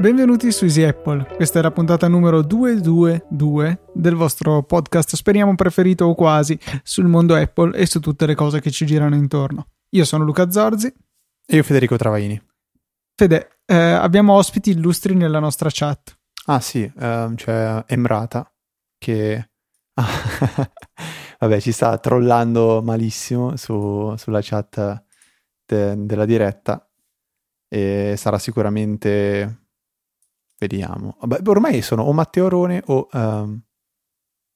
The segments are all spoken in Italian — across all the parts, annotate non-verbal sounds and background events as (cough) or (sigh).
Benvenuti su Easy Apple, questa è la puntata numero 222 del vostro podcast, speriamo preferito o quasi, sul mondo Apple e su tutte le cose che ci girano intorno. Io sono Luca Zorzi. E io Federico Travaini. Fede, eh, abbiamo ospiti illustri nella nostra chat. Ah sì, um, c'è Emrata che... (laughs) vabbè, ci sta trollando malissimo su, sulla chat de, della diretta e sarà sicuramente Vediamo. Vabbè, ormai sono o Matteo Rone o um,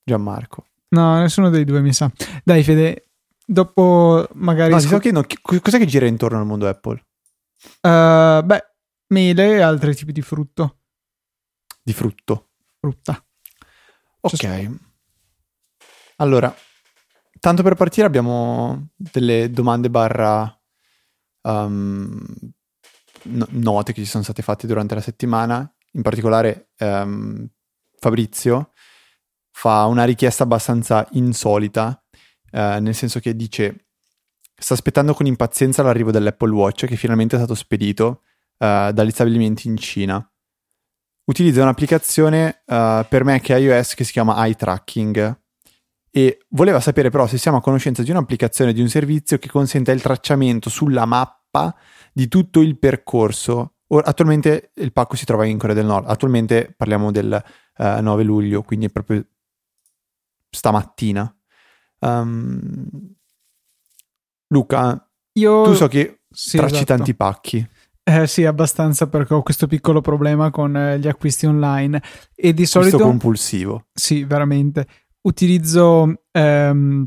Gianmarco. No, nessuno dei due mi sa. Dai, Fede, dopo magari. No, scop- no, cos'è che gira intorno al mondo Apple? Uh, beh, mele e altri tipi di frutto. Di frutto. Frutta. Ok. Cioè, allora, tanto per partire abbiamo delle domande barra um, note che ci sono state fatte durante la settimana in particolare ehm, Fabrizio, fa una richiesta abbastanza insolita, eh, nel senso che dice sta aspettando con impazienza l'arrivo dell'Apple Watch che finalmente è stato spedito eh, dagli stabilimenti in Cina. Utilizza un'applicazione eh, per Mac e iOS che si chiama Eye Tracking e voleva sapere però se siamo a conoscenza di un'applicazione di un servizio che consenta il tracciamento sulla mappa di tutto il percorso Ora, attualmente il pacco si trova in Corea del Nord, attualmente parliamo del uh, eh, 9 luglio, quindi è proprio stamattina. Um, Luca, Io... tu so che sì, tracci esatto. tanti pacchi. Eh sì, abbastanza perché ho questo piccolo problema con eh, gli acquisti online e di solito... Questo compulsivo. Sì, veramente. Utilizzo ehm,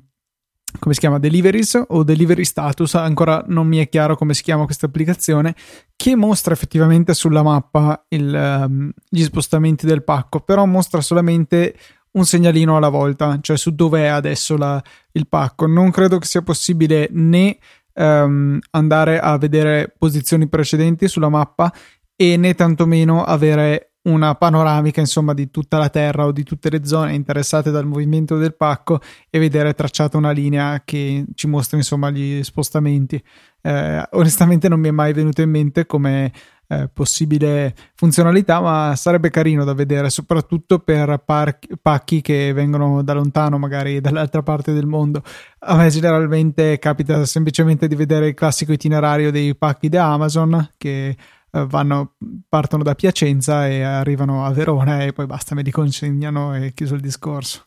come si chiama deliveries o delivery status ancora non mi è chiaro come si chiama questa applicazione che mostra effettivamente sulla mappa il, um, gli spostamenti del pacco però mostra solamente un segnalino alla volta cioè su dove è adesso la, il pacco non credo che sia possibile né um, andare a vedere posizioni precedenti sulla mappa e né tantomeno avere una panoramica insomma di tutta la terra o di tutte le zone interessate dal movimento del pacco e vedere tracciata una linea che ci mostra insomma gli spostamenti. Eh, onestamente non mi è mai venuto in mente come eh, possibile funzionalità, ma sarebbe carino da vedere, soprattutto per par- pacchi che vengono da lontano, magari dall'altra parte del mondo. A me generalmente capita semplicemente di vedere il classico itinerario dei pacchi da Amazon che eh, vanno, partono da Piacenza e arrivano a Verona e poi basta, me li consegnano e chiuso il discorso.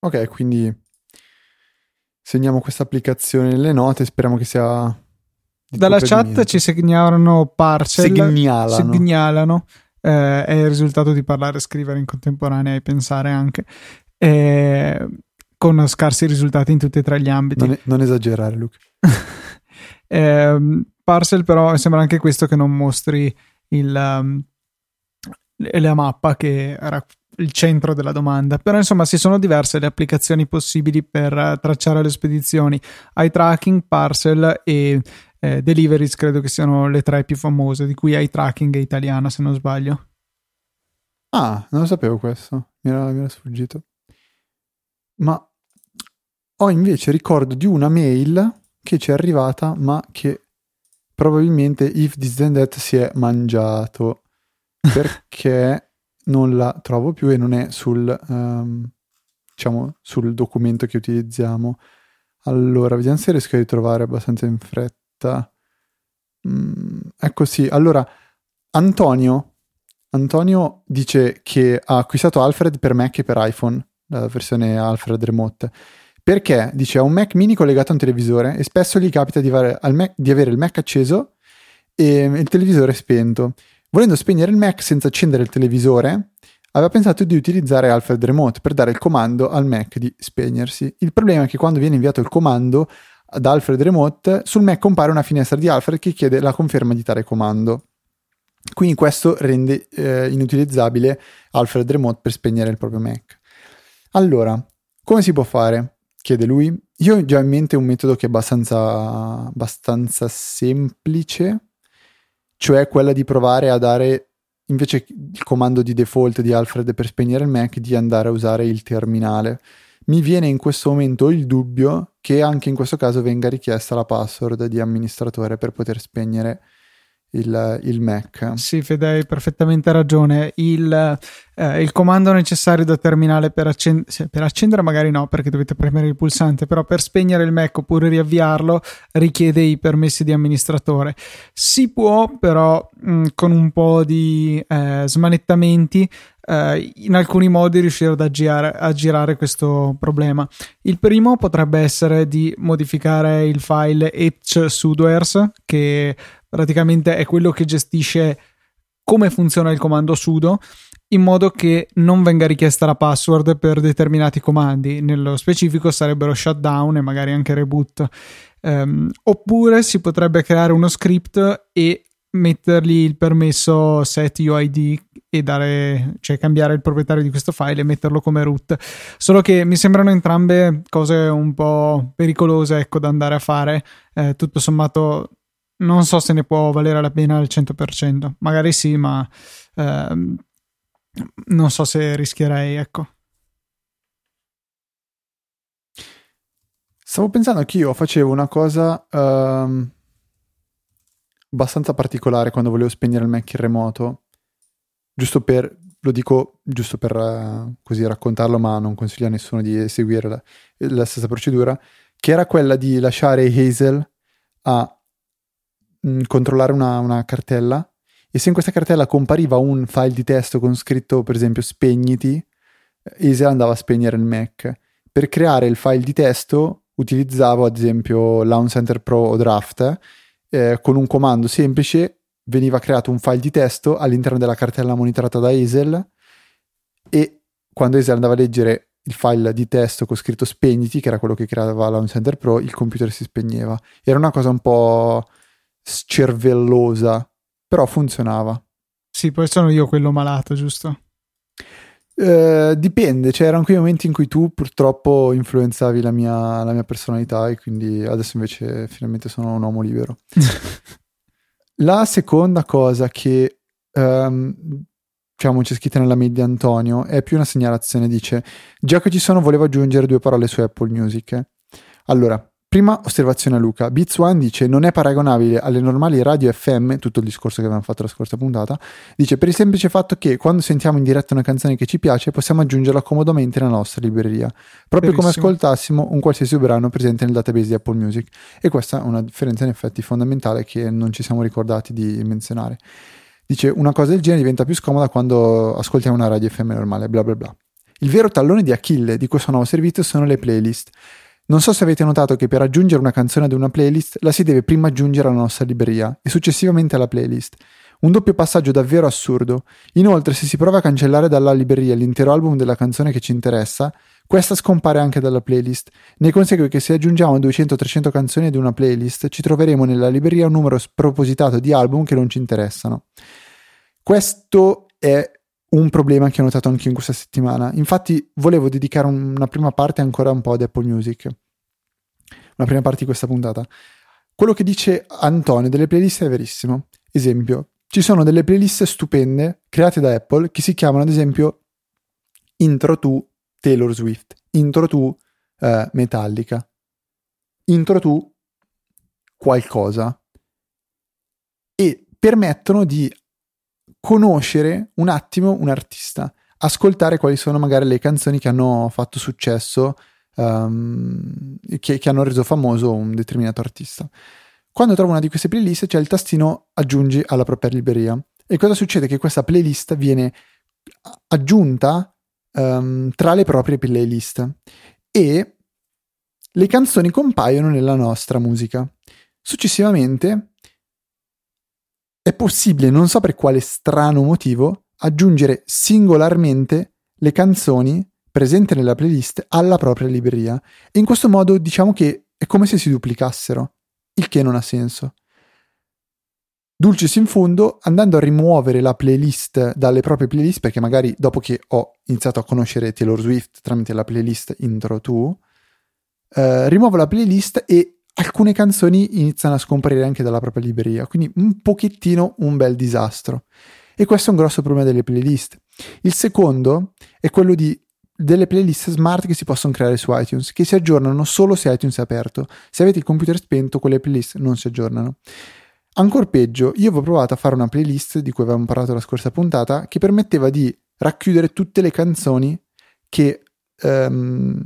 Ok, quindi segniamo questa applicazione nelle note, speriamo che sia... Dalla chat ci segnalano parcel, segnalano, segnalano eh, è il risultato di parlare e scrivere in contemporanea e pensare anche. Eh, con scarsi risultati in tutti e tre gli ambiti. Non, non esagerare, Luca. (laughs) eh, Parcel però sembra anche questo che non mostri il, um, la mappa che era il centro della domanda. Però insomma si sono diverse le applicazioni possibili per uh, tracciare le spedizioni. Eye tracking, parcel e eh, deliveries credo che siano le tre più famose, di cui eye tracking è italiana se non sbaglio. Ah, non lo sapevo questo, mi era, mi era sfuggito. Ma ho invece ricordo di una mail che ci è arrivata ma che probabilmente If This Then That si è mangiato (laughs) perché non la trovo più e non è sul, um, diciamo, sul documento che utilizziamo. Allora, vediamo se riesco a ritrovare abbastanza in fretta. Mm, ecco sì, allora Antonio, Antonio dice che ha acquistato Alfred per Mac e per iPhone, la versione Alfred Remote perché dice ha un Mac mini collegato a un televisore e spesso gli capita di avere, Mac, di avere il Mac acceso e il televisore spento. Volendo spegnere il Mac senza accendere il televisore, aveva pensato di utilizzare Alfred Remote per dare il comando al Mac di spegnersi. Il problema è che quando viene inviato il comando da Alfred Remote, sul Mac compare una finestra di Alfred che chiede la conferma di tale comando. Quindi questo rende eh, inutilizzabile Alfred Remote per spegnere il proprio Mac. Allora, come si può fare? chiede lui. Io ho già in mente un metodo che è abbastanza, abbastanza semplice, cioè quella di provare a dare invece il comando di default di Alfred per spegnere il Mac di andare a usare il terminale. Mi viene in questo momento il dubbio che anche in questo caso venga richiesta la password di amministratore per poter spegnere il, il Mac. Sì, Fede, hai perfettamente ragione. Il, eh, il comando necessario da terminale per, accend- per, accendere, magari no, perché dovete premere il pulsante, però per spegnere il Mac oppure riavviarlo richiede i permessi di amministratore. Si può, però, mh, mm, con un po' di eh, smanettamenti, eh, in alcuni modi riuscire ad aggirare, aggirare questo problema. Il primo potrebbe essere di modificare il file etch sudoers, che praticamente è quello che gestisce come funziona il comando sudo in modo che non venga richiesta la password per determinati comandi, nello specifico sarebbero shutdown e magari anche reboot. Um, oppure si potrebbe creare uno script e mettergli il permesso set UID e dare, cioè cambiare il proprietario di questo file e metterlo come root. Solo che mi sembrano entrambe cose un po' pericolose, ecco, da andare a fare. Eh, tutto sommato non so se ne può valere la pena al 100%, magari sì, ma ehm, non so se rischierei, ecco. Stavo pensando che io facevo una cosa um, abbastanza particolare quando volevo spegnere il Mac in remoto, giusto per, lo dico giusto per uh, così raccontarlo, ma non consiglio a nessuno di eseguire la, la stessa procedura, che era quella di lasciare Hazel a mm, controllare una, una, cartella e se in questa cartella compariva un file di testo con scritto per esempio spegniti, Easy andava a spegnere il Mac. Per creare il file di testo utilizzavo ad esempio Launch Center Pro o Draft eh, con un comando semplice veniva creato un file di testo all'interno della cartella monitorata da Hazel e quando Hazel andava a leggere il file di testo con scritto spegniti, che era quello che creava Launch Center Pro, il computer si spegneva. Era una cosa un po' scervellosa, però funzionava. Sì, poi sono io quello malato, giusto? Uh, dipende, c'erano quei momenti in cui tu purtroppo influenzavi la mia, la mia, personalità e quindi adesso invece finalmente sono un uomo libero. (laughs) la seconda cosa che um, diciamo c'è scritta nella mail di Antonio è più una segnalazione, dice già che ci sono volevo aggiungere due parole su Apple Music. Allora, Prima osservazione a Luca, Beats One dice non è paragonabile alle normali radio FM, tutto il discorso che avevamo fatto la scorsa puntata, dice per il semplice fatto che quando sentiamo in diretta una canzone che ci piace possiamo aggiungerla comodamente nella nostra libreria, proprio Verissimo. come ascoltassimo un qualsiasi brano presente nel database di Apple Music e questa è una differenza in effetti fondamentale che non ci siamo ricordati di menzionare. Dice una cosa del genere diventa più scomoda quando ascoltiamo una radio FM normale, bla bla bla. Il vero tallone di Achille di questo nuovo servizio sono le playlist. Non so se avete notato che per aggiungere una canzone ad una playlist la si deve prima aggiungere alla nostra libreria e successivamente alla playlist. Un doppio passaggio davvero assurdo. Inoltre, se si prova a cancellare dalla libreria l'intero album della canzone che ci interessa, questa scompare anche dalla playlist. Ne consegue che se aggiungiamo 200-300 canzoni ad una playlist, ci troveremo nella libreria un numero spropositato di album che non ci interessano. Questo è un problema che ho notato anche in questa settimana. Infatti, volevo dedicare una prima parte ancora un po' ad Apple Music. Una prima parte di questa puntata. Quello che dice Antonio delle playlist è verissimo. Esempio, ci sono delle playlist stupende create da Apple che si chiamano ad esempio Intro to Taylor Swift, Intro to uh, Metallica, Intro to qualcosa e permettono di conoscere un attimo un artista, ascoltare quali sono magari le canzoni che hanno fatto successo, um, che, che hanno reso famoso un determinato artista. Quando trovo una di queste playlist c'è il tastino aggiungi alla propria libreria. E cosa succede? Che questa playlist viene aggiunta um, tra le proprie playlist e le canzoni compaiono nella nostra musica. Successivamente è possibile, non so per quale strano motivo, aggiungere singolarmente le canzoni presenti nella playlist alla propria libreria e in questo modo diciamo che è come se si duplicassero, il che non ha senso. Dulcis in fondo, andando a rimuovere la playlist dalle proprie playlist, perché magari dopo che ho iniziato a conoscere Taylor Swift tramite la playlist Intro To, eh, rimuovo la playlist e alcune canzoni iniziano a scomparire anche dalla propria libreria, quindi un pochettino un bel disastro. E questo è un grosso problema delle playlist. Il secondo è quello di delle playlist smart che si possono creare su iTunes, che si aggiornano solo se iTunes è aperto. Se avete il computer spento, quelle playlist non si aggiornano. Ancora peggio, io avevo provato a fare una playlist di cui avevamo parlato la scorsa puntata, che permetteva di racchiudere tutte le canzoni che um,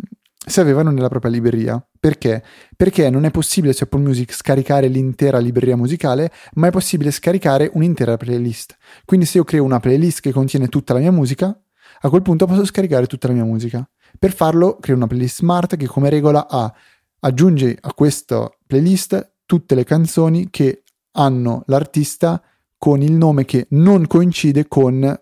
si avevano nella propria libreria. Perché? Perché non è possibile su Apple Music scaricare l'intera libreria musicale, ma è possibile scaricare un'intera playlist. Quindi se io creo una playlist che contiene tutta la mia musica, a quel punto posso scaricare tutta la mia musica. Per farlo creo una playlist smart che come regola ha aggiunge a questa playlist tutte le canzoni che hanno l'artista con il nome che non coincide con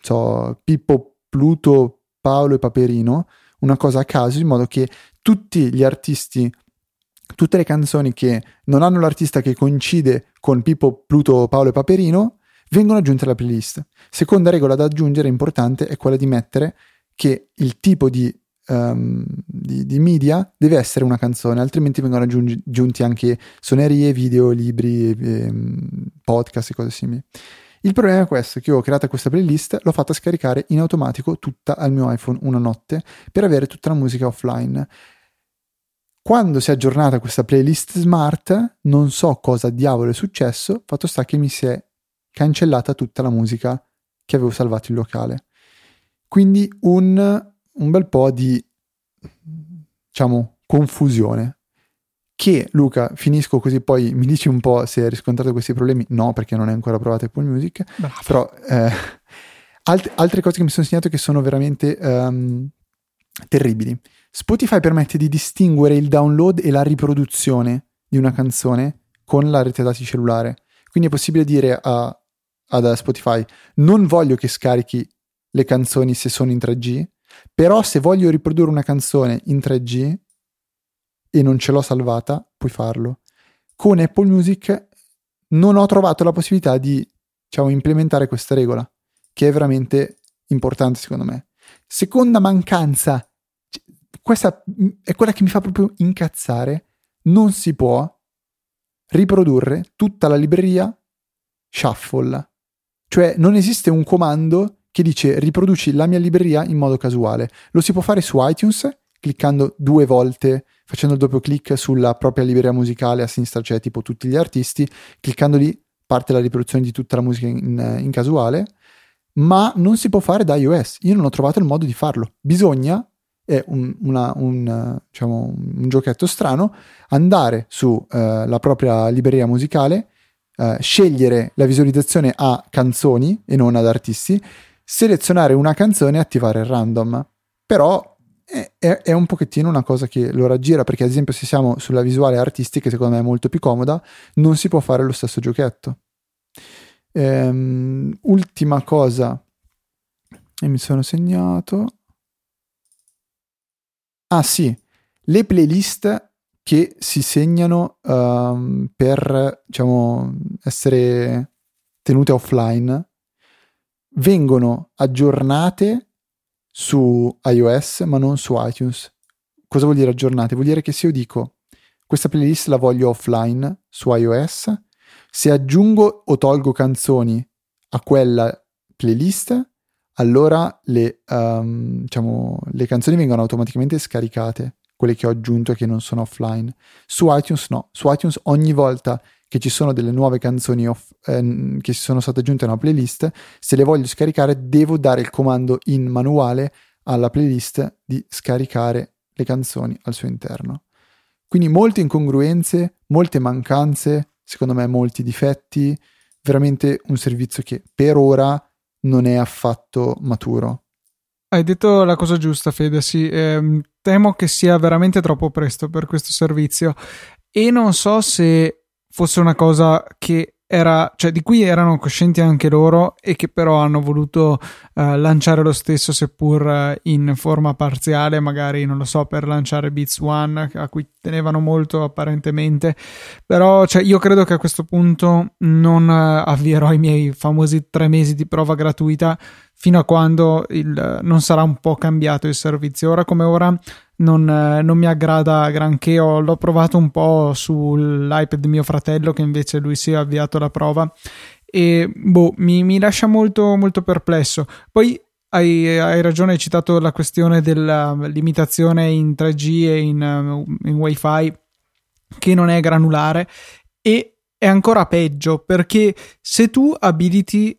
so, Pippo, Pluto, Paolo e Paperino, una cosa a caso, in modo che tutti gli artisti, tutte le canzoni che non hanno l'artista che coincide con Pippo, Pluto, Paolo e Paperino, vengono aggiunte alla playlist. Seconda regola da aggiungere importante è quella di mettere che il tipo di, um, di, di media deve essere una canzone, altrimenti vengono aggiunti anche suonerie, video, libri, ehm, podcast e cose simili. Il problema è questo, che io ho creato questa playlist, l'ho fatta scaricare in automatico tutta al mio iPhone una notte per avere tutta la musica offline. Quando si è aggiornata questa playlist smart, non so cosa diavolo è successo, fatto sta che mi si è cancellata tutta la musica che avevo salvato in locale. Quindi un, un bel po' di, diciamo, confusione che Luca, finisco così poi mi dici un po' se hai riscontrato questi problemi. No, perché non hai ancora provato Apple Music. Bravo. Però eh, alt- altre cose che mi sono segnato che sono veramente um, terribili. Spotify permette di distinguere il download e la riproduzione di una canzone con la rete dati cellulare. Quindi è possibile dire a, ad Spotify non voglio che scarichi le canzoni se sono in 3G, però se voglio riprodurre una canzone in 3G e non ce l'ho salvata, puoi farlo. Con Apple Music non ho trovato la possibilità di diciamo, implementare questa regola, che è veramente importante secondo me. Seconda mancanza, questa è quella che mi fa proprio incazzare, non si può riprodurre tutta la libreria shuffle. Cioè non esiste un comando che dice riproduci la mia libreria in modo casuale. Lo si può fare su iTunes cliccando due volte facendo il doppio clic sulla propria libreria musicale a sinistra c'è tipo tutti gli artisti, cliccando lì parte la riproduzione di tutta la musica in, in casuale, ma non si può fare da iOS. Io non ho trovato il modo di farlo. Bisogna, è un, una, un, diciamo, un giochetto strano, andare sulla uh, propria libreria musicale, uh, scegliere la visualizzazione a canzoni e non ad artisti, selezionare una canzone e attivare il random. Però è, è, un pochettino una cosa che lo raggira perché ad esempio se siamo sulla visuale artistica secondo me è molto più comoda non si può fare lo stesso giochetto. Ehm, ultima cosa. E mi sono segnato. Ah sì. Le playlist che si segnano um, per diciamo essere tenute offline vengono aggiornate su iOS ma non su iTunes. Cosa vuol dire aggiornate? Vuol dire che se io dico questa playlist la voglio offline su iOS, se aggiungo o tolgo canzoni a quella playlist, allora le, um, diciamo, le canzoni vengono automaticamente scaricate, quelle che ho aggiunto e che non sono offline. Su iTunes no, su iTunes ogni volta che ci sono delle nuove canzoni off, eh, che si sono state aggiunte a una playlist, se le voglio scaricare devo dare il comando in manuale alla playlist di scaricare le canzoni al suo interno. Quindi molte incongruenze, molte mancanze, secondo me molti difetti, veramente un servizio che per ora non è affatto maturo. Hai detto la cosa giusta, Fede, sì. Eh, temo che sia veramente troppo presto per questo servizio e non so se fosse una cosa che era, cioè di cui erano coscienti anche loro e che però hanno voluto uh, lanciare lo stesso seppur uh, in forma parziale, magari non lo so, per lanciare Beats One a cui tenevano molto apparentemente, però cioè, io credo che a questo punto non uh, avvierò i miei famosi tre mesi di prova gratuita fino a quando il, non sarà un po' cambiato il servizio. Ora come ora non, non, mi aggrada granché. Ho, l'ho provato un po' sull'iPad di mio fratello, che invece lui si è avviato la prova. e boh, mi, mi lascia molto, molto perplesso. Poi hai, hai, ragione, hai citato la questione della limitazione in 3G e in, in WiFi che non è granulare e è ancora peggio perché se tu abiliti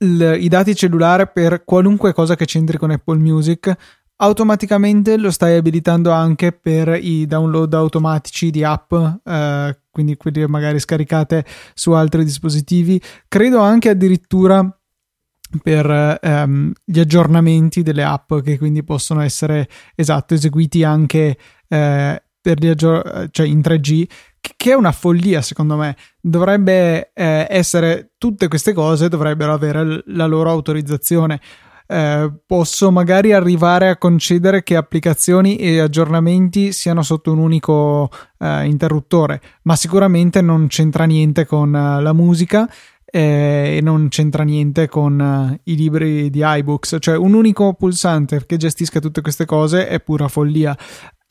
il, i dati cellulare per qualunque cosa che c'entri con Apple Music, automaticamente lo stai abilitando anche per i download automatici di app, eh, quindi quelli magari scaricate su altri dispositivi. Credo anche addirittura per ehm, gli aggiornamenti delle app che quindi possono essere esatto eseguiti anche eh, aggior- cioè in 3G che è una follia secondo me. Dovrebbe eh, essere tutte queste cose dovrebbero avere la loro autorizzazione. Eh, posso magari arrivare a concedere che applicazioni e aggiornamenti siano sotto un unico eh, interruttore, ma sicuramente non c'entra niente con uh, la musica eh, e non c'entra niente con uh, i libri di iBooks, cioè un unico pulsante che gestisca tutte queste cose è pura follia.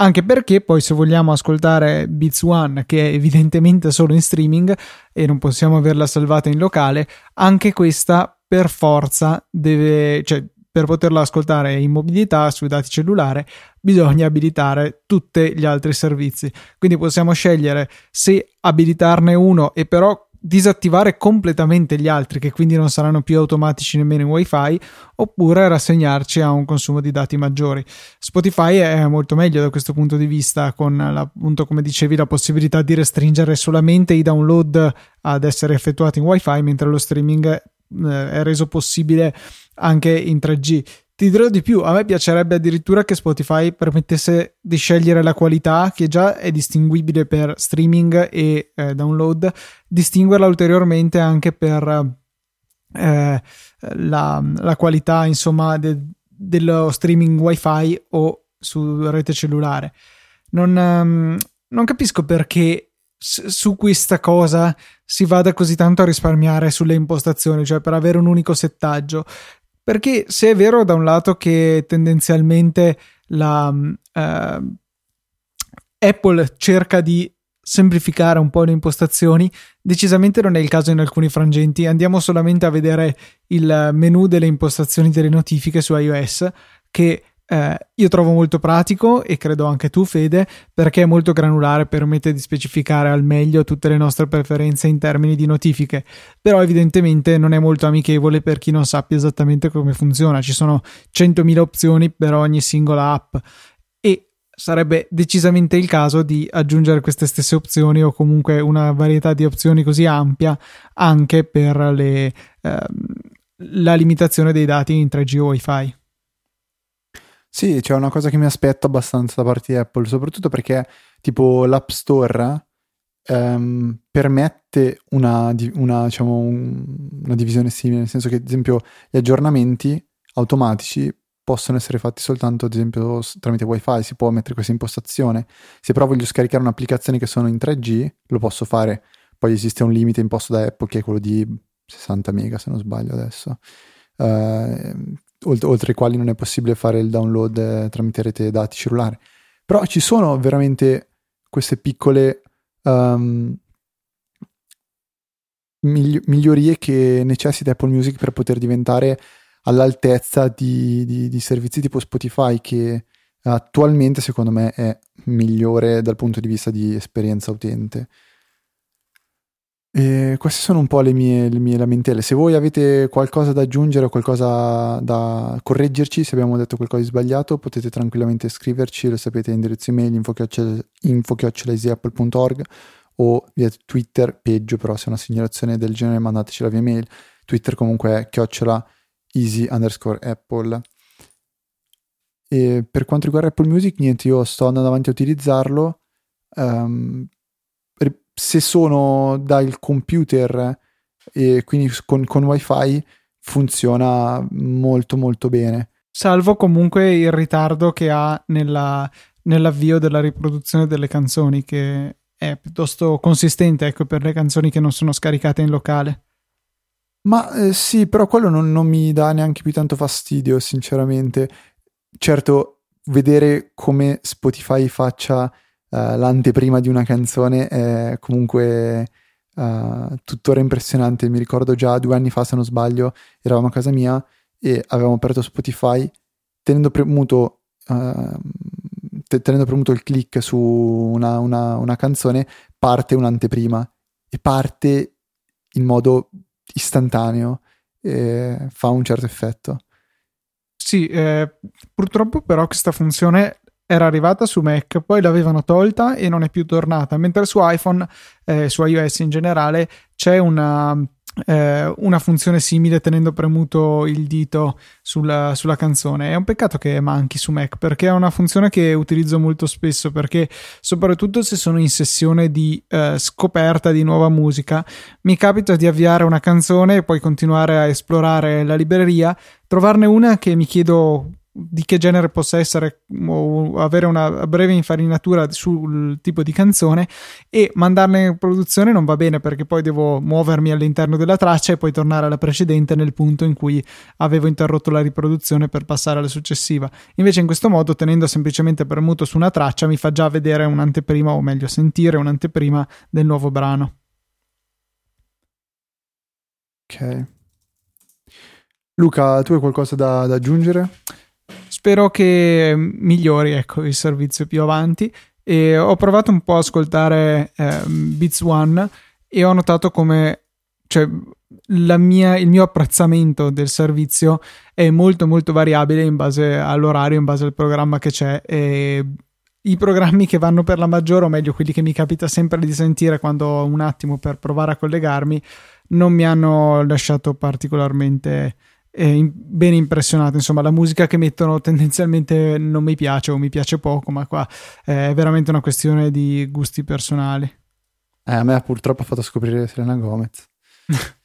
Anche perché poi se vogliamo ascoltare Beats One, che è evidentemente solo in streaming e non possiamo averla salvata in locale, anche questa per forza deve, cioè per poterla ascoltare in mobilità sui dati cellulare bisogna abilitare tutti gli altri servizi. Quindi possiamo scegliere se abilitarne uno e però disattivare completamente gli altri che quindi non saranno più automatici nemmeno in wifi oppure rassegnarci a un consumo di dati maggiori Spotify è molto meglio da questo punto di vista con appunto come dicevi la possibilità di restringere solamente i download ad essere effettuati in wifi mentre lo streaming eh, è reso possibile anche in 3G. Ti dirò di più, a me piacerebbe addirittura che Spotify permettesse di scegliere la qualità, che già è distinguibile per streaming e eh, download, distinguerla ulteriormente anche per eh, la, la, qualità, insomma, de, dello streaming wifi o su rete cellulare. Non, um, non capisco perché su questa cosa si vada così tanto a risparmiare sulle impostazioni, cioè per avere un unico settaggio. Perché se è vero da un lato che tendenzialmente la uh, Apple cerca di semplificare un po' le impostazioni, decisamente non è il caso in alcuni frangenti. Andiamo solamente a vedere il menu delle impostazioni delle notifiche su iOS che eh, io trovo molto pratico e credo anche tu, Fede, perché è molto granulare, permette di specificare al meglio tutte le nostre preferenze in termini di notifiche, però evidentemente non è molto amichevole per chi non sappia esattamente come funziona. Ci sono 100.000 opzioni per ogni singola app e sarebbe decisamente il caso di aggiungere queste stesse opzioni o comunque una varietà di opzioni così ampia anche per le, ehm, la limitazione dei dati in 3G o Wi-Fi. Sì, c'è una cosa che mi aspetto abbastanza da parte di Apple, soprattutto perché tipo l'App Store ehm, permette una, una, diciamo, una divisione simile, nel senso che ad esempio gli aggiornamenti automatici possono essere fatti soltanto ad esempio tramite wifi, si può mettere questa impostazione. Se però voglio scaricare un'applicazione che sono in 3G, lo posso fare. Poi esiste un limite imposto da Apple che è quello di 60 mega se non sbaglio adesso. Uh, oltre ai quali non è possibile fare il download eh, tramite rete dati cellulare. Però ci sono veramente queste piccole um, migli- migliorie che necessita Apple Music per poter diventare all'altezza di, di, di servizi tipo Spotify che attualmente secondo me è migliore dal punto di vista di esperienza utente. Queste sono un po' le mie, le mie lamentele. Se voi avete qualcosa da aggiungere o qualcosa da correggerci, se abbiamo detto qualcosa di sbagliato, potete tranquillamente scriverci, lo sapete, indirizzo email info-easyapple.org o via Twitter, peggio però se è una segnalazione del genere mandatecela via mail. Twitter comunque è chiocciola easy underscore apple. E per quanto riguarda Apple Music, niente, io sto andando avanti a utilizzarlo. Um, se sono dal computer e quindi con, con wifi funziona molto molto bene. Salvo comunque il ritardo che ha nella, nell'avvio della riproduzione delle canzoni, che è piuttosto consistente ecco, per le canzoni che non sono scaricate in locale. Ma eh, sì, però quello non, non mi dà neanche più tanto fastidio, sinceramente. Certo, vedere come Spotify faccia l'anteprima di una canzone è comunque uh, tuttora impressionante. Mi ricordo già due anni fa, se non sbaglio, eravamo a casa mia e avevamo aperto Spotify tenendo premuto, uh, tenendo premuto il click su una, una, una canzone, parte un'anteprima e parte in modo istantaneo e fa un certo effetto. Sì, eh, purtroppo però questa funzione era arrivata su Mac, poi l'avevano tolta e non è più tornata, mentre su iPhone, eh, su iOS in generale, c'è una, eh, una funzione simile tenendo premuto il dito sulla, sulla, canzone. È un peccato che manchi su Mac perché è una funzione che utilizzo molto spesso perché soprattutto se sono in sessione di eh, scoperta di nuova musica mi capita di avviare una canzone e poi continuare a esplorare la libreria, trovarne una che mi chiedo di che genere possa essere o avere una breve infarinatura sul tipo di canzone e mandarne in produzione non va bene perché poi devo muovermi all'interno della traccia e poi tornare alla precedente nel punto in cui avevo interrotto la riproduzione per passare alla successiva. Invece in questo modo tenendo semplicemente premuto su una traccia mi fa già vedere un'anteprima o meglio sentire un'anteprima del nuovo brano. Ok. Luca, tu hai qualcosa da, da aggiungere? Spero che migliori ecco, il servizio più avanti. E ho provato un po' a ascoltare eh, Beats One e ho notato come cioè, mia, il mio apprezzamento del servizio è molto molto variabile in base all'orario, in base al programma che c'è. E i programmi che vanno per la maggiore, o meglio quelli che mi capita sempre di sentire quando ho un attimo per provare a collegarmi, non mi hanno lasciato particolarmente eh, ben impressionato. Insomma, la musica che mettono tendenzialmente non mi piace o mi piace poco, ma qua è veramente una questione di gusti personali. Eh, a me purtroppo ha fatto scoprire Selena Gomez. (laughs)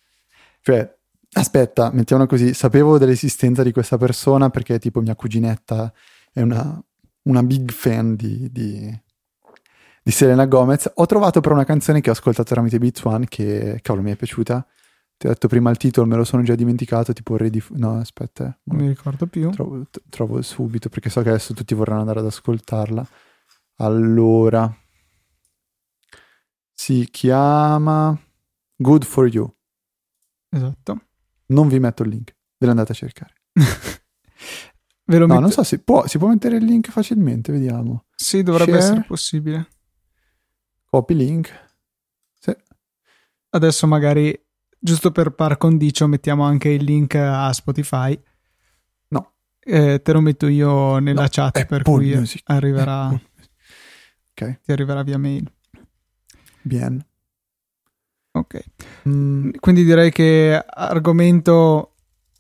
cioè, aspetta, mettiamola così, sapevo dell'esistenza di questa persona perché tipo mia cuginetta è una, una big fan di, di, di, Selena Gomez. Ho trovato però una canzone che ho ascoltato tramite Beats One che, cavolo, mi è piaciuta ti ho detto prima il titolo, me lo sono già dimenticato, tipo Ready... No, aspetta. Eh. Non mi ricordo più. Trovo, trovo, subito, perché so che adesso tutti vorranno andare ad ascoltarla. Allora... Si chiama Good For You. Esatto. Non vi metto il link, ve lo andate a cercare. (laughs) ve lo no, metto... non so se può, si può mettere il link facilmente, vediamo. Sì, dovrebbe Share. essere possibile. Copy link. Sì. Adesso magari giusto per par condicio mettiamo anche il link a Spotify. No. Eh, te lo metto io nella no, chat per cui Music. arriverà okay. ti arriverà via mail. Bien. Ok. Mm. Quindi direi che argomento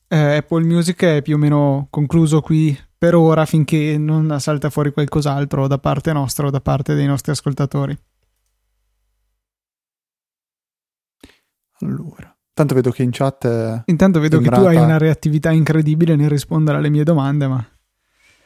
eh, Apple Music è più o meno concluso qui per ora finché non salta fuori qualcos'altro da parte nostra o da parte dei nostri ascoltatori. Allora. Tanto vedo che in chat. Intanto vedo sembrata... che tu hai una reattività incredibile nel rispondere alle mie domande, ma.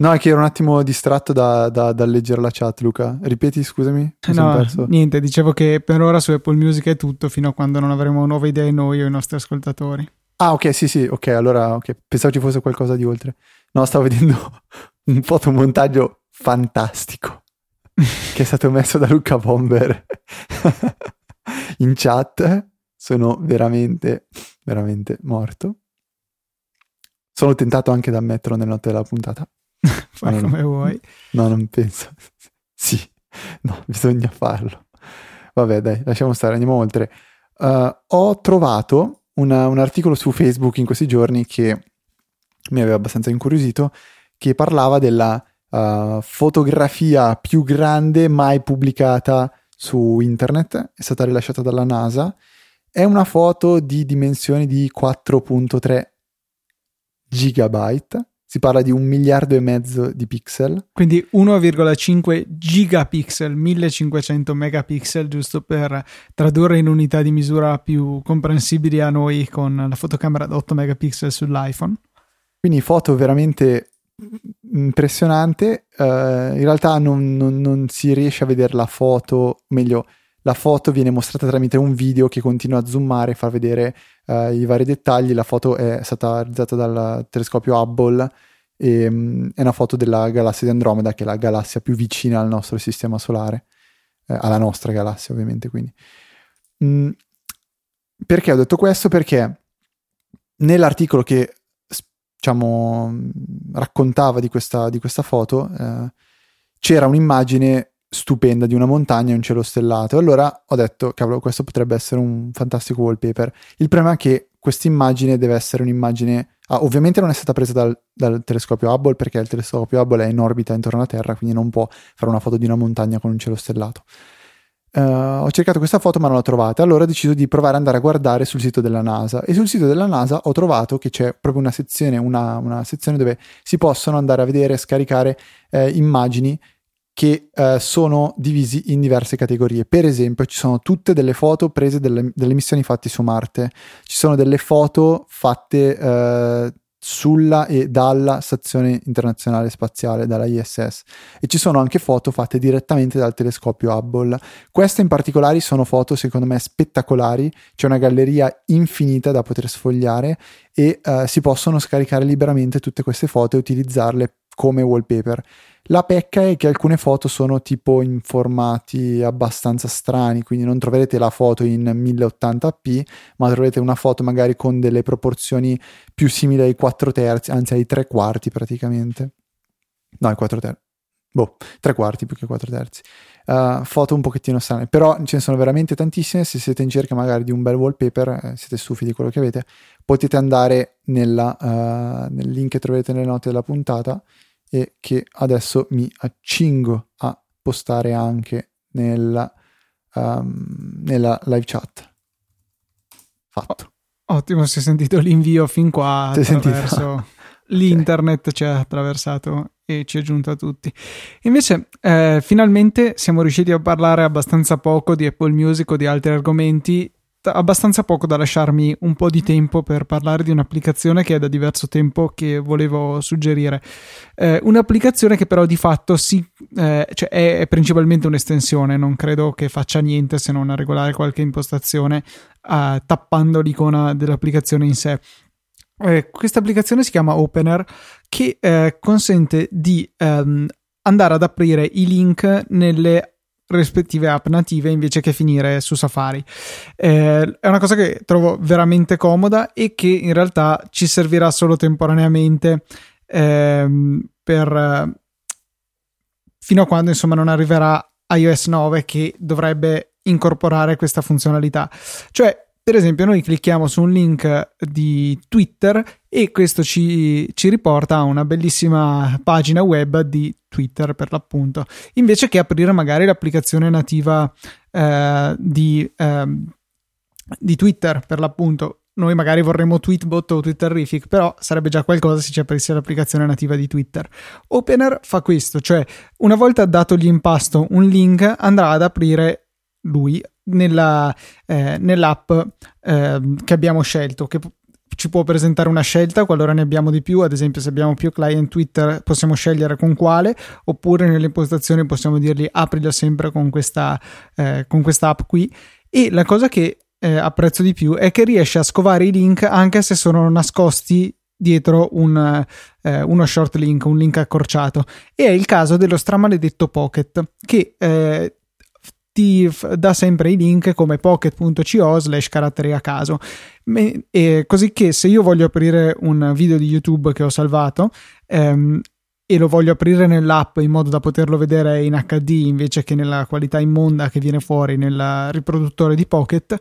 No, è che ero un attimo distratto da, da, da leggere la chat, Luca. Ripeti, scusami. No, niente, dicevo che per ora su Apple Music è tutto fino a quando non avremo nuove idee noi o i nostri ascoltatori. Ah, ok, sì, sì, ok, allora okay. pensavo ci fosse qualcosa di oltre. No, stavo vedendo (laughs) un fotomontaggio fantastico che è stato messo da Luca Bomber (laughs) in chat sono veramente, veramente morto. Sono tentato anche da ammetterlo nella notte della puntata. (laughs) Fai no, come vuoi. No, non penso. (laughs) sì, no, bisogna farlo. Vabbè, dai, lasciamo stare, andiamo oltre. Uh, ho trovato una, un articolo su Facebook in questi giorni che mi aveva abbastanza incuriosito, che parlava della uh, fotografia più grande mai pubblicata su internet. È stata rilasciata dalla NASA è una foto di dimensioni di 4.3 gigabyte. Si parla di un miliardo e mezzo di pixel. Quindi 1,5 gigapixel, 1500 megapixel, giusto per tradurre in unità di misura più comprensibili a noi con la fotocamera da 8 megapixel sull'iPhone. Quindi foto veramente impressionante. Uh, in realtà non, non, non, si riesce a vedere la foto, meglio, la foto viene mostrata tramite un video che continua a zoomare e fa vedere uh, i vari dettagli. La foto è stata realizzata dal telescopio Hubble e um, è una foto della galassia di Andromeda, che è la galassia più vicina al nostro sistema solare, eh, alla nostra galassia ovviamente. Quindi. Mm, perché ho detto questo? Perché nell'articolo che diciamo, raccontava di questa, di questa foto eh, c'era un'immagine stupenda di una montagna e un cielo stellato. Allora ho detto, cavolo, questo potrebbe essere un fantastico wallpaper. Il problema è che questa immagine deve essere un'immagine. Ah, ovviamente non è stata presa dal, dal, telescopio Hubble perché il telescopio Hubble è in orbita intorno alla Terra, quindi non può fare una foto di una montagna con un cielo stellato. Uh, ho cercato questa foto ma non l'ho trovata, allora ho deciso di provare ad andare a guardare sul sito della NASA e sul sito della NASA ho trovato che c'è proprio una sezione, una, una sezione dove si possono andare a vedere e scaricare eh, immagini che eh, sono divisi in diverse categorie. Per esempio, ci sono tutte delle foto prese delle, delle missioni fatte su Marte, ci sono delle foto fatte eh, sulla e dalla Stazione Internazionale Spaziale, dalla ISS, e ci sono anche foto fatte direttamente dal telescopio Hubble. Queste in particolare sono foto secondo me spettacolari, c'è una galleria infinita da poter sfogliare e eh, si possono scaricare liberamente tutte queste foto e utilizzarle come wallpaper. La pecca è che alcune foto sono tipo in formati abbastanza strani, quindi non troverete la foto in 1080p, ma troverete una foto magari con delle proporzioni più simili ai 4 terzi, anzi ai 3 quarti praticamente. No, ai 4 terzi. Boh, 3 quarti più che 4 terzi. Uh, foto un pochettino strane, però ce ne sono veramente tantissime. Se siete in cerca magari di un bel wallpaper, eh, siete stufi di quello che avete, potete andare nella, uh, nel link che troverete nelle note della puntata e che adesso mi accingo a postare anche nella, um, nella live chat. Fatto. Ottimo, si è sentito l'invio fin qua si attraverso (laughs) l'internet, ci ha attraversato e ci è giunto a tutti. Invece, eh, finalmente siamo riusciti a parlare abbastanza poco di Apple Music o di altri argomenti abbastanza poco da lasciarmi un po' di tempo per parlare di un'applicazione che è da diverso tempo che volevo suggerire. Eh, un'applicazione che però di fatto si, eh, cioè è, è, principalmente un'estensione, non credo che faccia niente se non regolare qualche impostazione eh, tappando l'icona dell'applicazione in sé. Eh, questa applicazione si chiama Opener che eh, consente di ehm, andare ad aprire i link nelle rispettive app native invece che finire su Safari. Eh, è una cosa che trovo veramente comoda e che in realtà ci servirà solo temporaneamente ehm, per fino a quando insomma non arriverà iOS 9 che dovrebbe incorporare questa funzionalità. Cioè per esempio, noi clicchiamo su un link di Twitter e questo ci, ci, riporta a una bellissima pagina web di Twitter per l'appunto, invece che aprire magari l'applicazione nativa eh, di, eh, di Twitter per l'appunto. Noi magari vorremmo Tweetbot o Twitterific, però sarebbe già qualcosa se ci aprisse l'applicazione nativa di Twitter. Opener fa questo, cioè una volta datogli in pasto un link andrà ad aprire lui nella, eh, nell'app eh, che abbiamo scelto, che ci può presentare una scelta qualora ne abbiamo di più, ad esempio se abbiamo più client Twitter possiamo scegliere con quale, oppure nelle impostazioni possiamo dirgli aprila sempre con questa, eh, con app qui. E la cosa che eh, apprezzo di più è che riesce a scovare i link anche se sono nascosti dietro un, eh, uno short link, un link accorciato. E è il caso dello stramaledetto Pocket, che eh, ti dà sempre i link come pocket.co slash caratteri a caso. E così che se io voglio aprire un video di youtube che ho salvato ehm, e lo voglio aprire nell'app in modo da poterlo vedere in HD invece che nella qualità immonda che viene fuori nel riproduttore di Pocket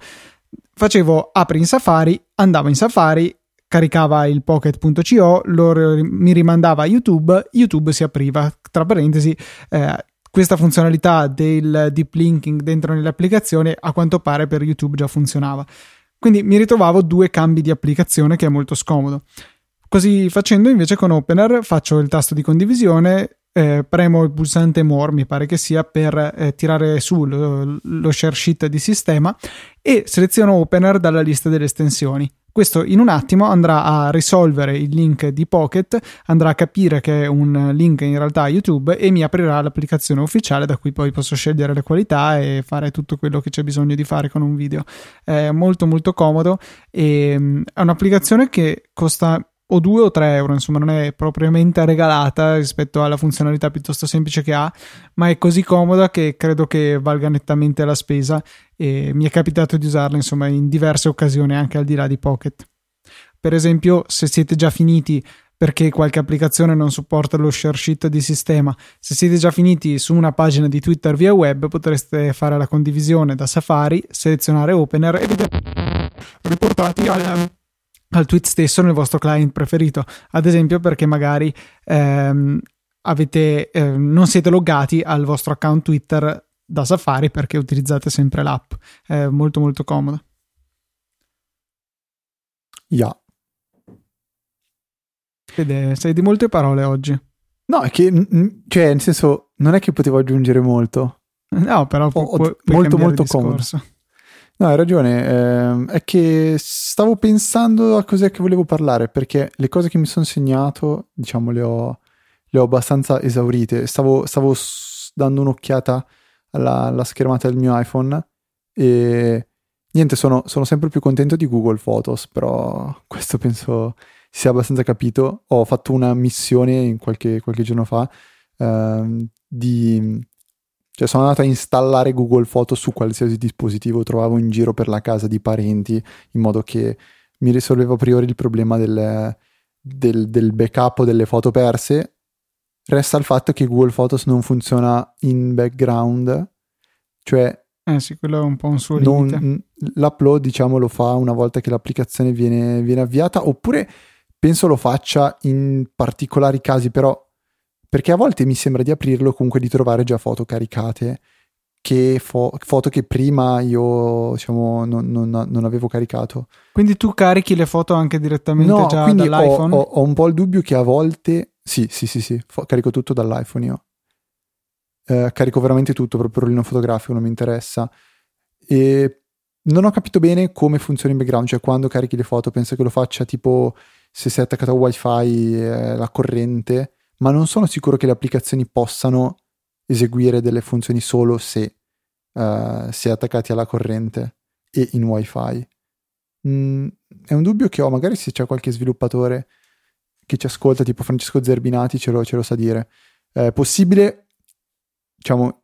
facevo apri in Safari andavo in Safari caricava il pocket.co, lo, mi rimandava a YouTube, YouTube si apriva, tra parentesi, eh, questa funzionalità del deep linking dentro nell'applicazione a quanto pare per YouTube già funzionava. Quindi mi ritrovavo due cambi di applicazione che è molto scomodo. Così facendo invece con Opener faccio il tasto di condivisione, eh, premo il pulsante More, mi pare che sia, per eh, tirare su lo, lo share sheet di sistema e seleziono Opener dalla lista delle estensioni. Questo in un attimo andrà a risolvere il link di Pocket, andrà a capire che è un link in realtà YouTube e mi aprirà l'applicazione ufficiale da cui poi posso scegliere le qualità e fare tutto quello che c'è bisogno di fare con un video. È molto molto comodo e mm, è un'applicazione che costa o 2 o 3 euro, insomma non è propriamente regalata rispetto alla funzionalità piuttosto semplice che ha, ma è così comoda che credo che valga nettamente la spesa e mi è capitato di usarla insomma in diverse occasioni anche al di là di Pocket. Per esempio, se siete già finiti perché qualche applicazione non supporta lo share sheet di sistema. Se siete già finiti su una pagina di Twitter via web, potreste fare la condivisione da Safari, selezionare Opener e vedere riportati al, al tweet stesso nel vostro client preferito. Ad esempio, perché magari ehm, avete, eh, non siete loggati al vostro account Twitter da Safari perché utilizzate sempre l'app. È molto molto comodo. Yeah. Fede, sei di molte parole oggi. No, è che, cioè, nel senso, non è che potevo aggiungere molto. No, però pu- pu- molto, molto comodo. No, hai ragione. Eh, è che stavo pensando a cos'è che volevo parlare, perché le cose che mi sono segnato, diciamo, le ho, le ho abbastanza esaurite. Stavo, stavo dando un'occhiata alla, alla, schermata del mio iPhone e niente, sono, sono sempre più contento di Google Photos, però (laughs) questo penso si sia abbastanza capito, ho fatto una missione qualche, qualche giorno fa ehm, di... Cioè sono andato a installare Google Photo su qualsiasi dispositivo trovavo in giro per la casa di parenti, in modo che mi risolvevo a priori il problema del, del, del backup delle foto perse. Resta il fatto che Google Photos non funziona in background, cioè eh sì, quello è un po' un suo limite. Non, l'upload, diciamo, lo fa una volta che l'applicazione viene, viene avviata, oppure penso lo faccia in particolari casi, però perché a volte mi sembra di aprirlo comunque di trovare già foto caricate, che fo- foto che prima io diciamo non, non, non, avevo caricato. Quindi tu carichi le foto anche direttamente no, già dall'iPhone? Ho, ho, ho, un po' il dubbio che a volte sì, sì, sì, sì, Fo- carico tutto dall'iPhone io. Eh, carico veramente tutto, proprio il rollino fotografico non mi interessa. E non ho capito bene come funziona in background, cioè quando carichi le foto penso che lo faccia tipo se sei attaccato a wifi eh, la corrente, ma non sono sicuro che le applicazioni possano eseguire delle funzioni solo se uh, si è attaccati alla corrente e in wifi. Mm, è un dubbio che ho, magari se c'è qualche sviluppatore che ci ascolta, tipo Francesco Zerbinati, ce lo, ce lo sa dire. È possibile, diciamo,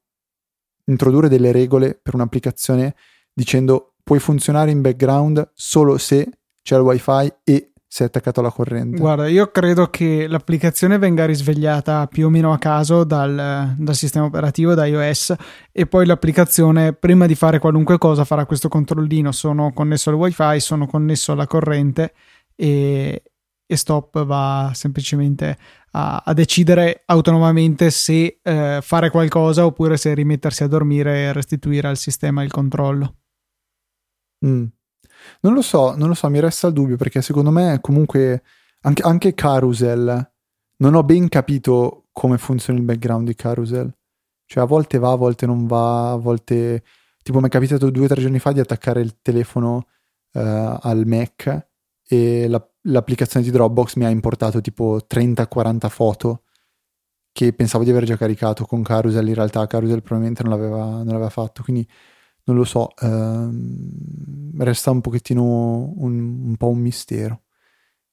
introdurre delle regole per un'applicazione dicendo puoi funzionare in background solo se c'è il wifi e si è attaccato alla corrente. Guarda, io credo che l'applicazione venga risvegliata più o meno a caso dal, dal, sistema operativo, da iOS, e poi l'applicazione, prima di fare qualunque cosa, farà questo controllino. Sono connesso al wifi, sono connesso alla corrente e, e Stop va semplicemente a, a decidere autonomamente se eh, fare qualcosa oppure se rimettersi a dormire e restituire al sistema il controllo. Mm. Non lo so, non lo so, mi resta il dubbio perché secondo me comunque anche, anche Carousel non ho ben capito come funziona il background di Carousel. Cioè a volte va, a volte non va, a volte... Tipo mi è capitato due o tre giorni fa di attaccare il telefono uh, al Mac e la, l'applicazione di Dropbox mi ha importato tipo 30-40 foto che pensavo di aver già caricato con Carousel, in realtà Carousel probabilmente non l'aveva, non l'aveva fatto, quindi non lo so, ehm, resta un pochettino un, un po' un mistero.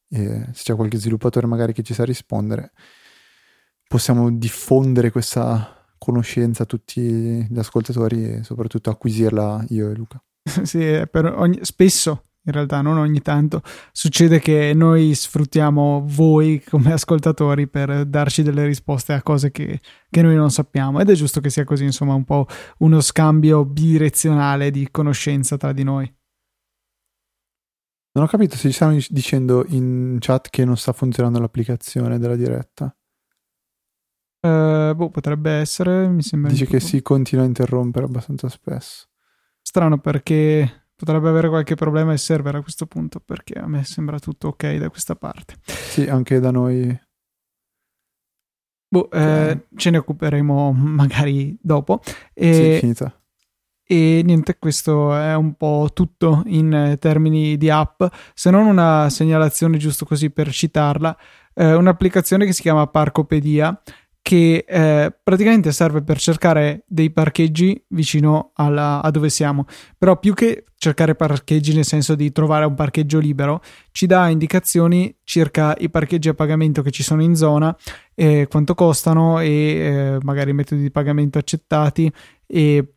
E se c'è qualche sviluppatore magari che ci sa rispondere, possiamo diffondere questa conoscenza a tutti gli ascoltatori e soprattutto acquisirla io e Luca. (laughs) sì, ogni, spesso in realtà non ogni tanto. Succede che noi sfruttiamo voi come ascoltatori per darci delle risposte a cose che, che, noi non sappiamo. Ed è giusto che sia così insomma un po' uno scambio bidirezionale di conoscenza tra di noi. Non ho capito se ci stanno dicendo in chat che non sta funzionando l'applicazione della diretta. Uh, boh potrebbe essere mi sembra dice che si continua a interrompere abbastanza spesso. Strano perché potrebbe avere qualche problema il server a questo punto perché a me sembra tutto ok da questa parte. Sì, anche da noi. Boh, eh, ce ne occuperemo (laughs) magari dopo. E, sì, finita. E niente, questo è un po' tutto in termini di app, se non una segnalazione giusto così per citarla, eh, un'applicazione che si chiama Parcopedia che eh, praticamente serve per cercare dei parcheggi vicino alla, a dove siamo, però più che cercare parcheggi nel senso di trovare un parcheggio libero, ci dà indicazioni circa i parcheggi a pagamento che ci sono in zona, eh, quanto costano e eh, magari i metodi di pagamento accettati e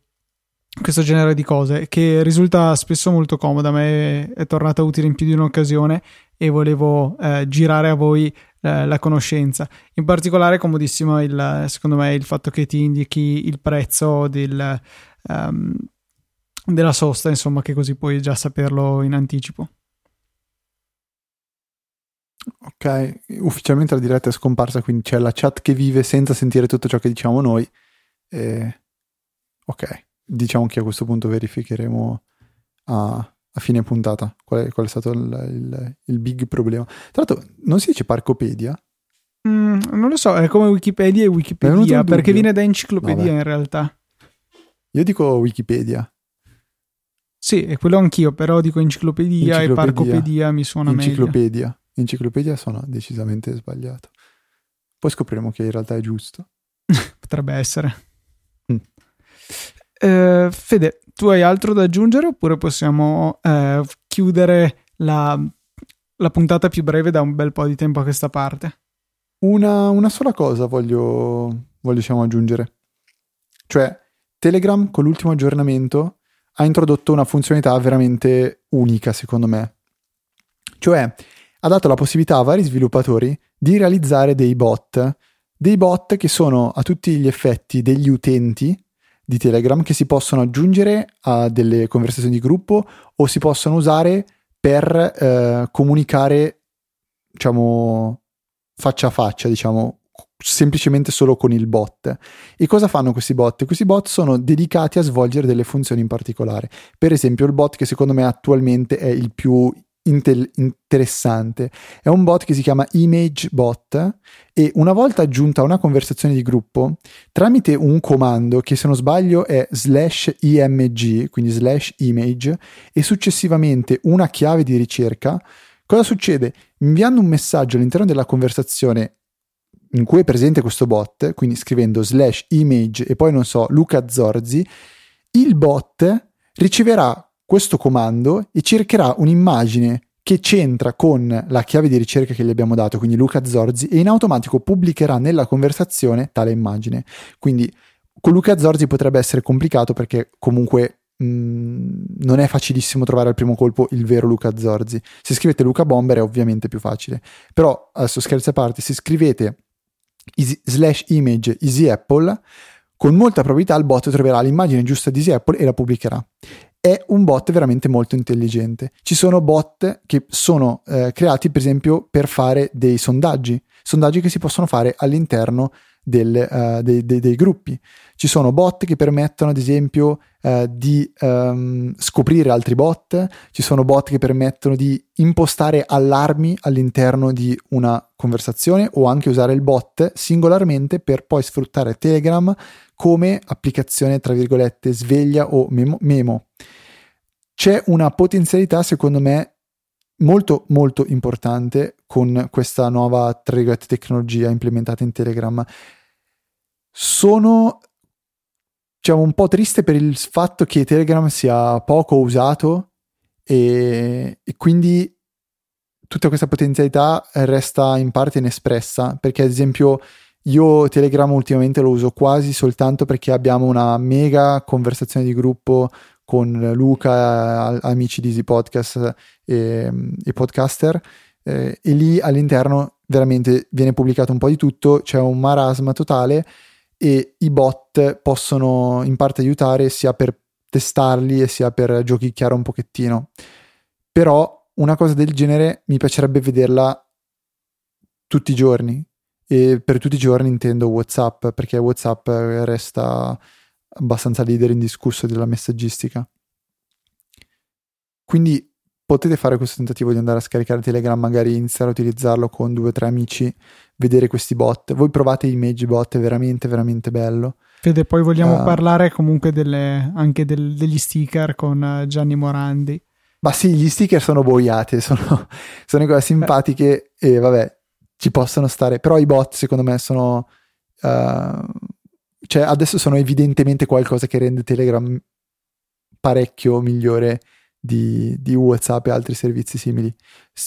questo genere di cose che risulta spesso molto comoda. A me è tornata utile in più di un'occasione e volevo eh, girare a voi eh, la conoscenza. In particolare, comodissimo il, secondo me il fatto che ti indichi il prezzo del, um, della sosta, insomma, che così puoi già saperlo in anticipo. Ok, ufficialmente la diretta è scomparsa, quindi c'è la chat che vive senza sentire tutto ciò che diciamo noi. E... Ok diciamo che a questo punto verificheremo a, a fine puntata qual è, qual è stato il, il, il, big problema. Tra l'altro, non si dice Parcopedia? Mm, non lo so, è come Wikipedia e Wikipedia, perché viene da enciclopedia Vabbè. in realtà. Io dico Wikipedia. Sì, è quello anch'io, però dico enciclopedia, enciclopedia e Parcopedia mi suona enciclopedia. meglio. Enciclopedia suona decisamente sbagliato. Poi scopriremo che in realtà è giusto. (laughs) Potrebbe essere. Mm. Eh, Fede, tu hai altro da aggiungere oppure possiamo eh, chiudere la, la, puntata più breve da un bel po' di tempo a questa parte? Una, una sola cosa voglio, voglio diciamo, aggiungere. Cioè, Telegram con l'ultimo aggiornamento ha introdotto una funzionalità veramente unica, secondo me. Cioè, ha dato la possibilità a vari sviluppatori di realizzare dei bot, dei bot che sono a tutti gli effetti degli utenti di Telegram che si possono aggiungere a delle conversazioni di gruppo o si possono usare per eh, comunicare, diciamo, faccia a faccia, diciamo, semplicemente solo con il bot. E cosa fanno questi bot? Questi bot sono dedicati a svolgere delle funzioni in particolare. Per esempio, il bot che secondo me attualmente è il più intel- interessante. È un bot che si chiama Image Bot e una volta aggiunta a una conversazione di gruppo, tramite un comando che se non sbaglio è slash img, quindi slash image, e successivamente una chiave di ricerca, cosa succede? Inviando un messaggio all'interno della conversazione in cui è presente questo bot, quindi scrivendo slash image e poi non so, Luca Zorzi, il bot riceverà questo comando e cercherà un'immagine che c'entra con la chiave di ricerca che gli abbiamo dato, quindi Luca Zorzi, e in automatico pubblicherà nella conversazione tale immagine. Quindi con Luca Zorzi potrebbe essere complicato perché comunque mm, non è facilissimo trovare al primo colpo il vero Luca Zorzi. Se scrivete Luca Bomber è ovviamente più facile. Però, adesso scherzi a parte, se scrivete easy, slash image easy apple, con molta probabilità il bot troverà l'immagine giusta di Easy Apple e la pubblicherà è un bot veramente molto intelligente. Ci sono bot che sono eh, creati, per esempio, per fare dei sondaggi, sondaggi che si possono fare all'interno del, uh, dei, dei, dei, gruppi. Ci sono bot che permettono, ad esempio, uh, di um, scoprire altri bot, ci sono bot che permettono di impostare allarmi all'interno di una conversazione o anche usare il bot singolarmente per poi sfruttare Telegram come applicazione, tra virgolette, sveglia o memo. memo. C'è una potenzialità, secondo me, molto molto importante con questa nuova virgolette, tecnologia implementata in Telegram. Sono diciamo un po' triste per il fatto che Telegram sia poco usato e, e quindi tutta questa potenzialità resta in parte inespressa perché ad esempio io Telegram ultimamente lo uso quasi soltanto perché abbiamo una mega conversazione di gruppo con Luca, amici di Easy Podcast e, e podcaster, eh, e lì all'interno veramente viene pubblicato un po' di tutto, c'è un marasma totale e i bot possono in parte aiutare sia per testarli e sia per giochicchiare un pochettino. Però una cosa del genere mi piacerebbe vederla tutti i giorni, e per tutti i giorni intendo WhatsApp perché WhatsApp resta abbastanza leader indiscusso della messaggistica. Quindi potete fare questo tentativo di andare a scaricare Telegram, magari iniziare a utilizzarlo con due o tre amici, vedere questi bot. Voi provate Image Bot, è veramente, veramente bello. Fede, poi vogliamo uh, parlare comunque delle, anche del, degli sticker con Gianni Morandi. Ma sì, gli sticker sono boiate, (laughs) sono, sono cose simpatiche e vabbè, ci possono stare, però i bot secondo me sono uh, cioè adesso sono evidentemente qualcosa che rende Telegram parecchio migliore di, di, WhatsApp e altri servizi simili.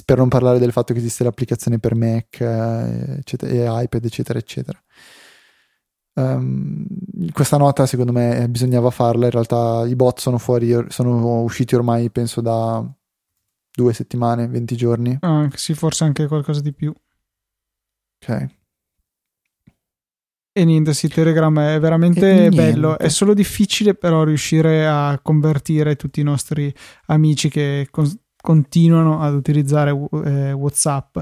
Per non parlare del fatto che esiste l'applicazione per Mac eh, eccetera, e iPad, eccetera, eccetera. Um, questa nota secondo me bisognava farla. In realtà i bot sono fuori, sono usciti ormai penso da due settimane, 20 giorni. Ah, sì, forse anche qualcosa di più. Ok. E niente, sì, Telegram è veramente bello. È solo difficile però riuscire a convertire tutti i nostri amici che con- continuano ad utilizzare eh, WhatsApp.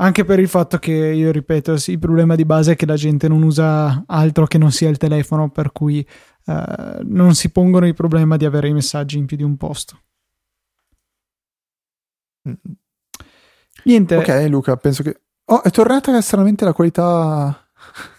Anche per il fatto che, io ripeto, sì, il problema di base è che la gente non usa altro che non sia il telefono, per cui eh, non si pongono il problema di avere i messaggi in più di un posto. Niente. Ok, Luca, penso che. Oh, è tornata stranamente la qualità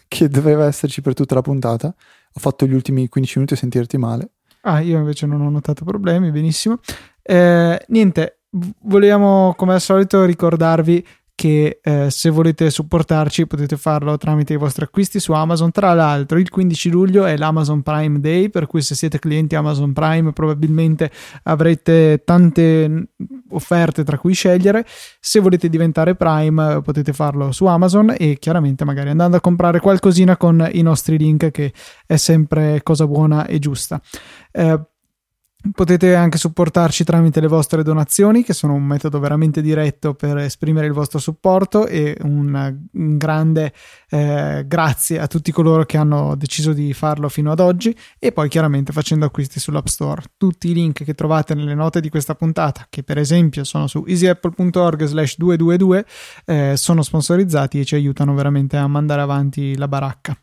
che doveva esserci per tutta la puntata. Ho fatto gli ultimi 15 minuti a sentirti male. Ah, io invece non ho notato problemi, benissimo. Eh, niente, volevamo come al solito ricordarvi che eh, se volete supportarci potete farlo tramite i vostri acquisti su Amazon. Tra l'altro, il 15 luglio è l'Amazon Prime Day, per cui se siete clienti Amazon Prime probabilmente avrete tante offerte tra cui scegliere. Se volete diventare Prime potete farlo su Amazon e chiaramente magari andando a comprare qualcosina con i nostri link che è sempre cosa buona e giusta. Eh, Potete anche supportarci tramite le vostre donazioni, che sono un metodo veramente diretto per esprimere il vostro supporto e un, grande eh, grazie a tutti coloro che hanno deciso di farlo fino ad oggi e poi chiaramente facendo acquisti sull'App Store. Tutti i link che trovate nelle note di questa puntata, che per esempio sono su easyapple.org slash 222, eh, sono sponsorizzati e ci aiutano veramente a mandare avanti la baracca.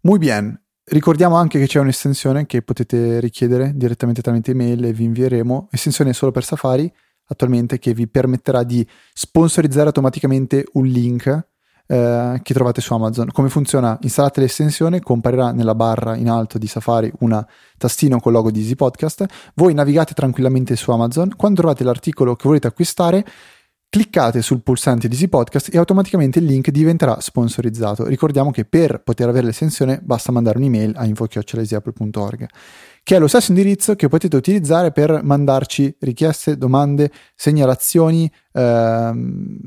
Muy bien. Ricordiamo anche che c'è un'estensione che potete richiedere direttamente tramite email e vi invieremo, estensione solo per Safari attualmente che vi permetterà di sponsorizzare automaticamente un link eh, che trovate su Amazon. Come funziona? Installate l'estensione, comparirà nella barra in alto di Safari una tastina con il logo di Easy Podcast, voi navigate tranquillamente su Amazon, quando trovate l'articolo che volete acquistare cliccate sul pulsante di Easy Podcast e automaticamente il link diventerà sponsorizzato. Ricordiamo che per poter avere l'estensione basta mandare un'email a info.easyapple.org che è lo stesso indirizzo che potete utilizzare per mandarci richieste, domande, segnalazioni, ehm,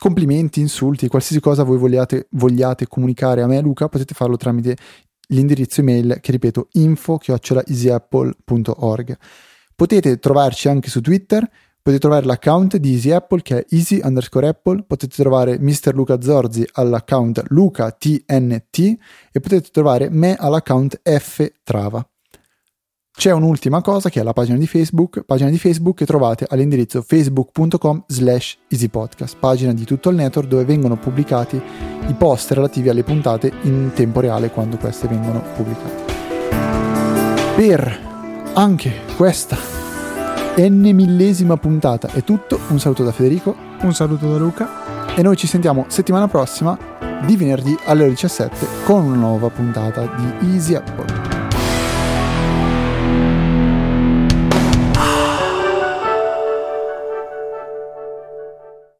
complimenti, insulti, qualsiasi cosa voi vogliate, vogliate comunicare a me Luca, potete farlo tramite l'indirizzo email che ripeto info.easyapple.org. Potete trovarci anche su Twitter Potete trovare l'account di Easy Apple che è easy underscore Apple, potete trovare Mr. Luca Zorzi all'account LucaTNT e potete trovare me all'account F Trava. C'è un'ultima cosa che è la pagina di Facebook, pagina di Facebook che trovate all'indirizzo facebook.com slash easypodcast, pagina di tutto il network dove vengono pubblicati i post relativi alle puntate in tempo reale quando queste vengono pubblicate. Per anche questa n millesima puntata. È tutto, un saluto da Federico. Un saluto da Luca. E noi ci sentiamo settimana prossima di venerdì alle ore 17 con una nuova puntata di Easy Apple.